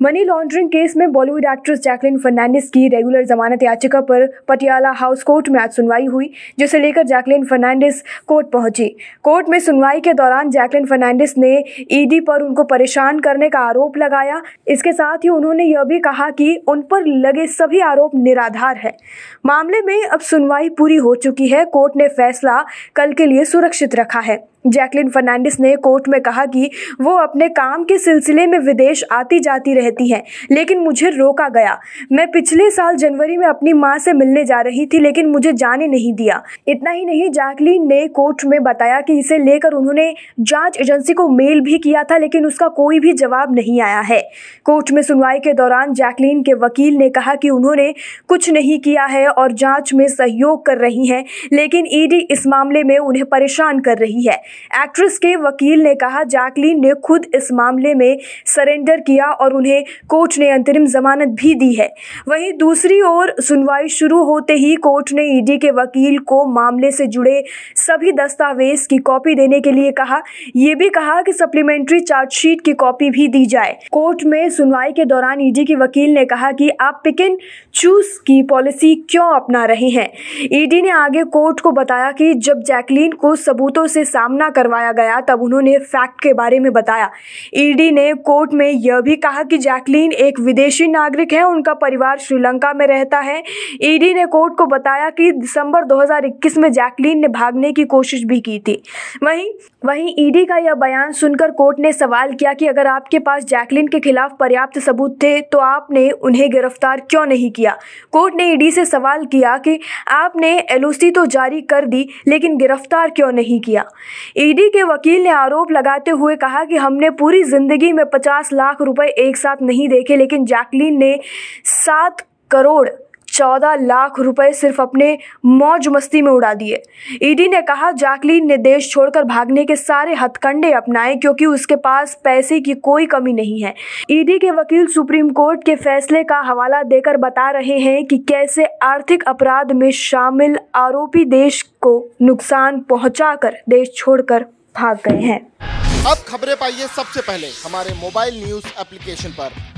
Money laundering case में Bollywood actress Jacqueline Fernandes की regular जमानत याचिका पर पटियाला हाउस कोर्ट में आज सुनवाई हुई, जिसे लेकर जैकलिन फर्नांडिस कोर्ट पहुँची। कोर्ट में सुनवाई के दौरान जैकलिन फर्नांडिस ने ईडी पर उनको परेशान करने का आरोप लगाया। इसके साथ ही उन्होंने यह भी कहा कि उन पर लगे सभी आरोप निराधार है। मामले में अब सुनवाई पूरी हो चुकी है। कोर्ट ने फैसला कल के लिए सुरक्षित रखा है। जैकलिन फर्नांडिस ने कोर्ट में कहा कि वो अपने काम के सिलसिले में विदेश आती जाती रहती हैं, लेकिन मुझे रोका गया। मैं पिछले साल जनवरी में अपनी माँ से मिलने जा रही थी, लेकिन मुझे जाने नहीं दिया। इतना ही नहीं, जैकलिन ने कोर्ट में बताया कि इसे लेकर उन्होंने जाँच एजेंसी को मेल भी किया था, लेकिन उसका कोई भी जवाब नहीं आया है। कोर्ट में सुनवाई के दौरान जैकलिन के वकील ने कहा कि उन्होंने कुछ नहीं किया है और जाँच में सहयोग कर रही हैं, लेकिन ईडी इस मामले में उन्हें परेशान कर रही है। एक्ट्रेस के वकील ने कहा, जैकलीन ने खुद इस मामले में सरेंडर किया और उन्हें कोर्ट ने अंतरिम जमानत भी दी है। वहीं दूसरी ओर सुनवाई शुरू होते ही कोर्ट ने ईडी के वकील को मामले से जुड़े सभी दस्तावेज़ की कॉपी देने के लिए कहा। यह भी कहा कि सप्लीमेंट्री चार्जशीट की कॉपी भी दी जाए। कोर्ट में सुनवाई के दौरान ईडी के वकील ने कहा कि आप पिक एंड चूज़ की पॉलिसी क्यों अपना रहे हैं? ईडी ने आगे कोर्ट को बताया कि जब जैकलीन को सबूतों से सामने सामना करवाया गया, तब उन्होंने फैक्ट के बारे में बताया। ईडी ने कोर्ट में यह भी कहा कि जैकलीन एक विदेशी नागरिक है, उनका परिवार श्रीलंका में रहता है। ईडी ने कोर्ट को बताया कि दिसंबर 2021 में जैकलीन ने भागने की कोशिश भी की थी। वहीं वहीं ईडी का यह बयान सुनकर कोर्ट ने सवाल किया कि अगर आपके पास जैकलीन के खिलाफ पर्याप्त सबूत थे तो आपने उन्हें गिरफ़्तार क्यों नहीं किया? कोर्ट ने ईडी से सवाल किया कि आपने एलओसी तो जारी कर दी, लेकिन गिरफ़्तार क्यों नहीं किया? ईडी के वकील ने आरोप लगाते हुए कहा कि हमने पूरी ज़िंदगी में पचास लाख रुपए एक साथ नहीं देखे, लेकिन जैकलीन ने सात करोड़ चौदह लाख रुपए सिर्फ़ अपने मौज मस्ती में उड़ा दिए। ईडी ने कहा, जैकलीन ने देश छोड़कर भागने के सारे हथकंडे अपनाए क्योंकि उसके पास पैसे की कोई कमी नहीं है। ईडी के वकील सुप्रीम कोर्ट के फैसले का हवाला देकर बता रहे हैं कि कैसे आर्थिक अपराध में शामिल आरोपी देश को नुकसान पहुंचाकर देश छोड़कर भाग गए हैं। अब खबरें पाइए सबसे पहले हमारे मोबाइल न्यूज़ एप्लीकेशन पर।